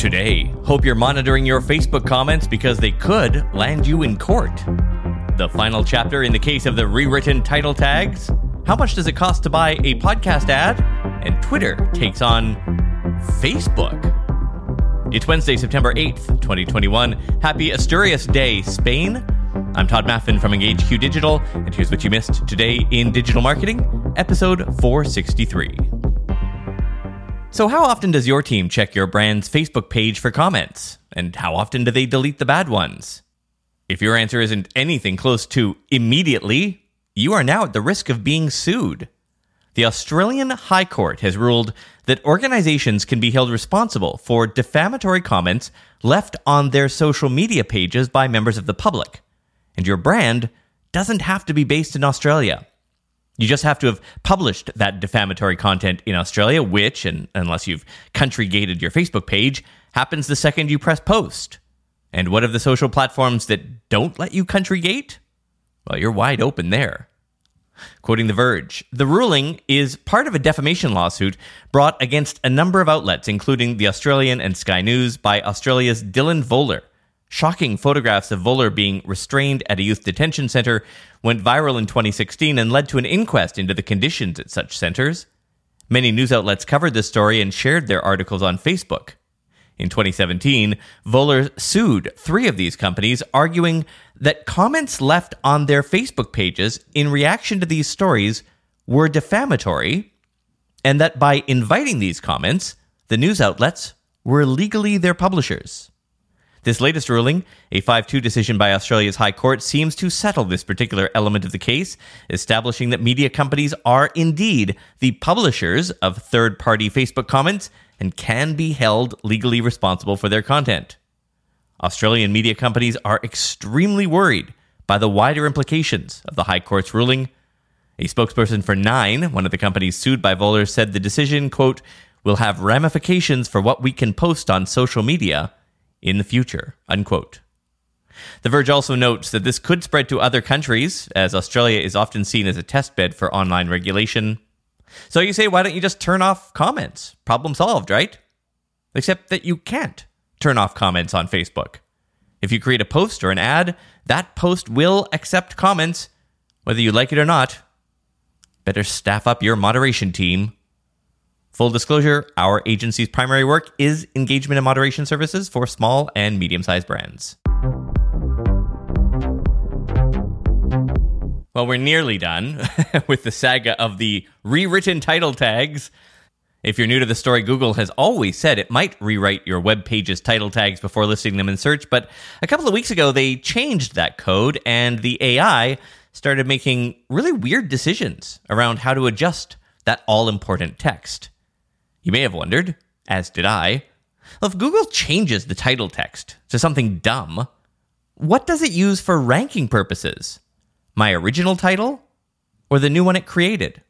Today, hope you're monitoring your Facebook comments because they could land you in court. The final chapter in the case of the rewritten title tags. How much does it cost to buy a podcast ad? And Twitter takes on Facebook. It's Wednesday, September 8th, 2021. Happy Asturias Day, Spain. I'm Tod Maffin from EngageQ Digital, and here's what you missed today in digital marketing, episode 463. So, how often does your team check your brand's Facebook page for comments? And how often do they delete the bad ones? If your answer isn't anything close to immediately, you are now at the risk of being sued. The Australian High Court has ruled that organizations can be held responsible for defamatory comments left on their social media pages by members of the public. And your brand doesn't have to be based in Australia. You just have to have published that defamatory content in Australia, which, and unless you've country gated your Facebook page, happens the second you press post. And what of the social platforms that don't let you country gate? Well, you're wide open there. Quoting The Verge, the ruling is part of a defamation lawsuit brought against a number of outlets, including The Australian and Sky News, by Australia's Dylan Voller. Shocking photographs of Voller being restrained at a youth detention center went viral in 2016 and led to an inquest into the conditions at such centers. Many news outlets covered this story and shared their articles on Facebook. In 2017, Voller sued three of these companies, arguing that comments left on their Facebook pages in reaction to these stories were defamatory, and that by inviting these comments, the news outlets were legally their publishers. This latest ruling, a 5 2 decision by Australia's High Court, seems to settle this particular element of the case, establishing that media companies are indeed the publishers of third party Facebook comments and can be held legally responsible for their content. Australian media companies are extremely worried by the wider implications of the High Court's ruling. A spokesperson for Nine, one of the companies sued by Voller, said the decision, quote, will have ramifications for what we can post on social media in the future. Unquote. The Verge also notes that this could spread to other countries, as Australia is often seen as a testbed for online regulation. So you say, why don't you just turn off comments? Problem solved, right? Except that you can't turn off comments on Facebook. If you create a post or an ad, that post will accept comments, whether you like it or not. Better staff up your moderation team Full disclosure our agency's primary work is engagement and moderation services for small and medium sized brands. Well, we're nearly done with the saga of the rewritten title tags. If you're new to the story, Google has always said it might rewrite your web page's title tags before listing them in search, but a couple of weeks ago they changed that code and the AI started making really weird decisions around how to adjust that all important text. You may have wondered, as did I, if Google changes the title text to something dumb, what does it use for ranking purposes? My original title or the new one it created?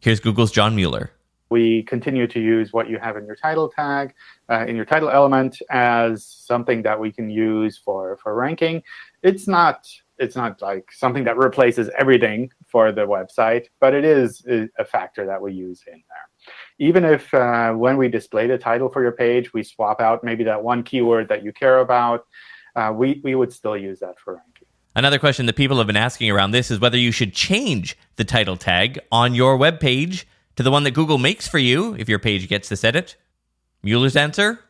Here's Google's John Mueller. We continue to use what you have in your title tag, uh, in your title element, as something that we can use for, for ranking. It's not it's not like something that replaces everything for the website, but it is a factor that we use in there even if uh, when we display the title for your page, we swap out maybe that one keyword that you care about, uh, we, we would still use that for ranking. Another question that people have been asking around this is whether you should change the title tag on your web page to the one that Google makes for you if your page gets this edit. Mueller's answer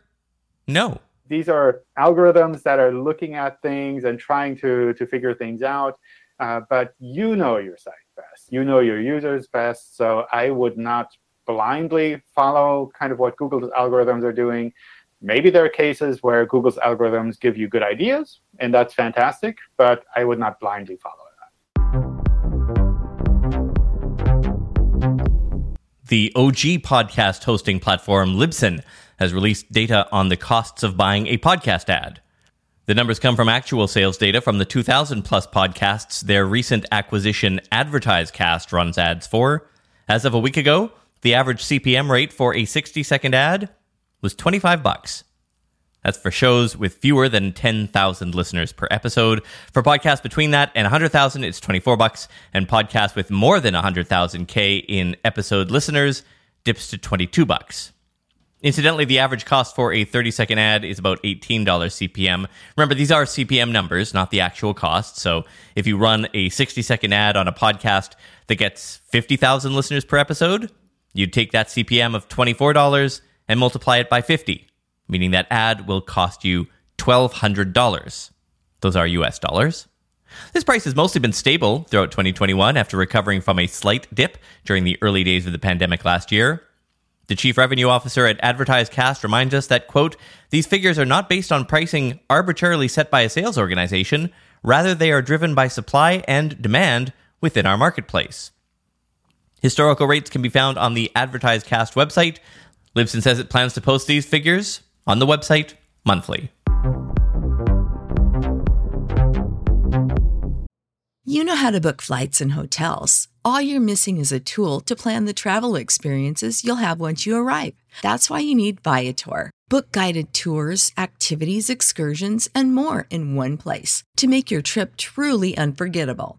no. These are algorithms that are looking at things and trying to, to figure things out. Uh, but you know your site best. You know your users best. So I would not blindly follow kind of what Google's algorithms are doing. Maybe there are cases where Google's algorithms give you good ideas, and that's fantastic, but I would not blindly follow that. The OG podcast hosting platform Libsyn has released data on the costs of buying a podcast ad. The numbers come from actual sales data from the 2,000 plus podcasts their recent acquisition AdvertiseCast runs ads for. As of a week ago, the average CPM rate for a 60 second ad was 25 bucks. That's for shows with fewer than 10,000 listeners per episode. For podcasts between that and 100,000, it's 24 bucks. And podcasts with more than 100,000 K in episode listeners dips to 22 bucks. Incidentally, the average cost for a 30 second ad is about $18 CPM. Remember, these are CPM numbers, not the actual cost. So if you run a 60 second ad on a podcast that gets 50,000 listeners per episode, you'd take that CPM of $24 and multiply it by 50, meaning that ad will cost you $1,200. Those are US dollars. This price has mostly been stable throughout 2021 after recovering from a slight dip during the early days of the pandemic last year. The chief revenue officer at AdvertiseCast reminds us that, quote, these figures are not based on pricing arbitrarily set by a sales organization. Rather, they are driven by supply and demand within our marketplace. Historical rates can be found on the AdvertiseCast website. Libsyn says it plans to post these figures on the website monthly. You know how to book flights and hotels. All you're missing is a tool to plan the travel experiences you'll have once you arrive. That's why you need Viator. Book guided tours, activities, excursions, and more in one place to make your trip truly unforgettable.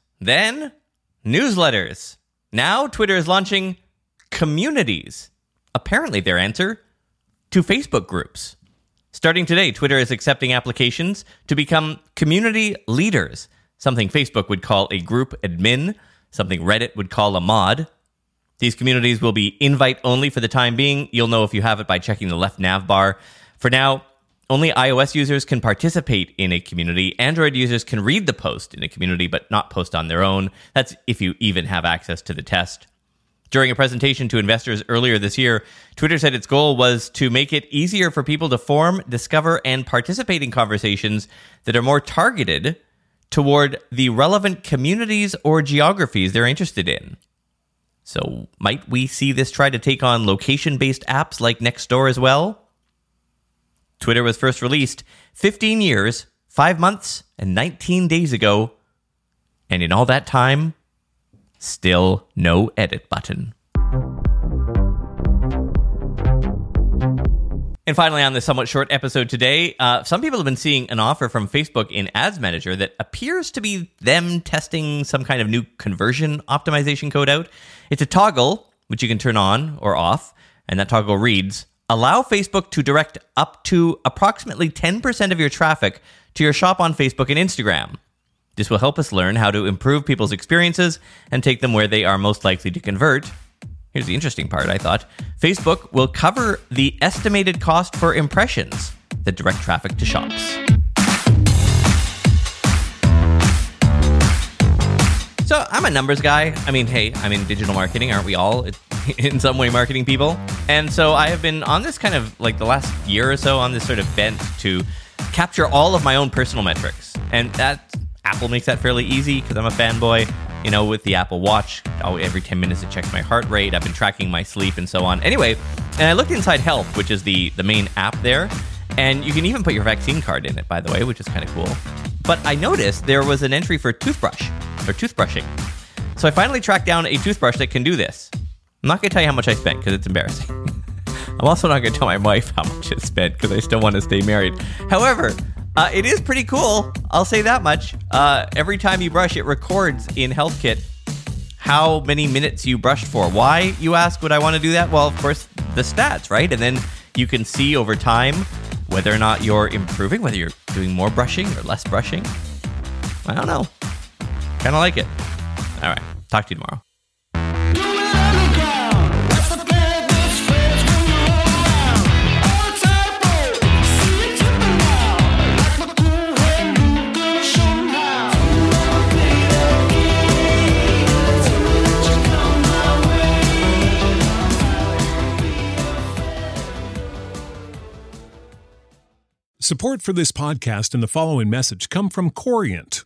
then newsletters. Now, Twitter is launching communities. Apparently, their answer to Facebook groups. Starting today, Twitter is accepting applications to become community leaders, something Facebook would call a group admin, something Reddit would call a mod. These communities will be invite only for the time being. You'll know if you have it by checking the left nav bar. For now, only iOS users can participate in a community. Android users can read the post in a community, but not post on their own. That's if you even have access to the test. During a presentation to investors earlier this year, Twitter said its goal was to make it easier for people to form, discover, and participate in conversations that are more targeted toward the relevant communities or geographies they're interested in. So, might we see this try to take on location based apps like Nextdoor as well? Twitter was first released 15 years, 5 months, and 19 days ago. And in all that time, still no edit button. And finally, on this somewhat short episode today, uh, some people have been seeing an offer from Facebook in Ads Manager that appears to be them testing some kind of new conversion optimization code out. It's a toggle, which you can turn on or off, and that toggle reads allow Facebook to direct up to approximately 10% of your traffic to your shop on Facebook and Instagram. This will help us learn how to improve people's experiences and take them where they are most likely to convert. Here's the interesting part, I thought. Facebook will cover the estimated cost for impressions that direct traffic to shops. So I'm a numbers guy. I mean, hey, I'm in digital marketing, aren't we all? in some way marketing people. And so I have been on this kind of like the last year or so on this sort of bent to capture all of my own personal metrics. And that Apple makes that fairly easy because I'm a fanboy. You know, with the Apple Watch, oh, every 10 minutes it checks my heart rate. I've been tracking my sleep and so on. Anyway, and I looked inside Health, which is the the main app there, And you can even put your vaccine card in it, by the way, which is kind of cool. But I noticed there was an entry for toothbrush or toothbrushing. So I finally tracked down a toothbrush that can do this. I'm not going to tell you how much I spent because it's embarrassing. I'm also not going to tell my wife how much I spent because I still want to stay married. However, uh, it is pretty cool. I'll say that much. Uh, every time you brush, it records in HealthKit how many minutes you brushed for. Why, you ask, would I want to do that? Well, of course, the stats, right? And then you can see over time whether or not you're improving, whether you're doing more brushing or less brushing. I don't know. Kind of like it. All right. Talk to you tomorrow. Support for this podcast and the following message come from Corient.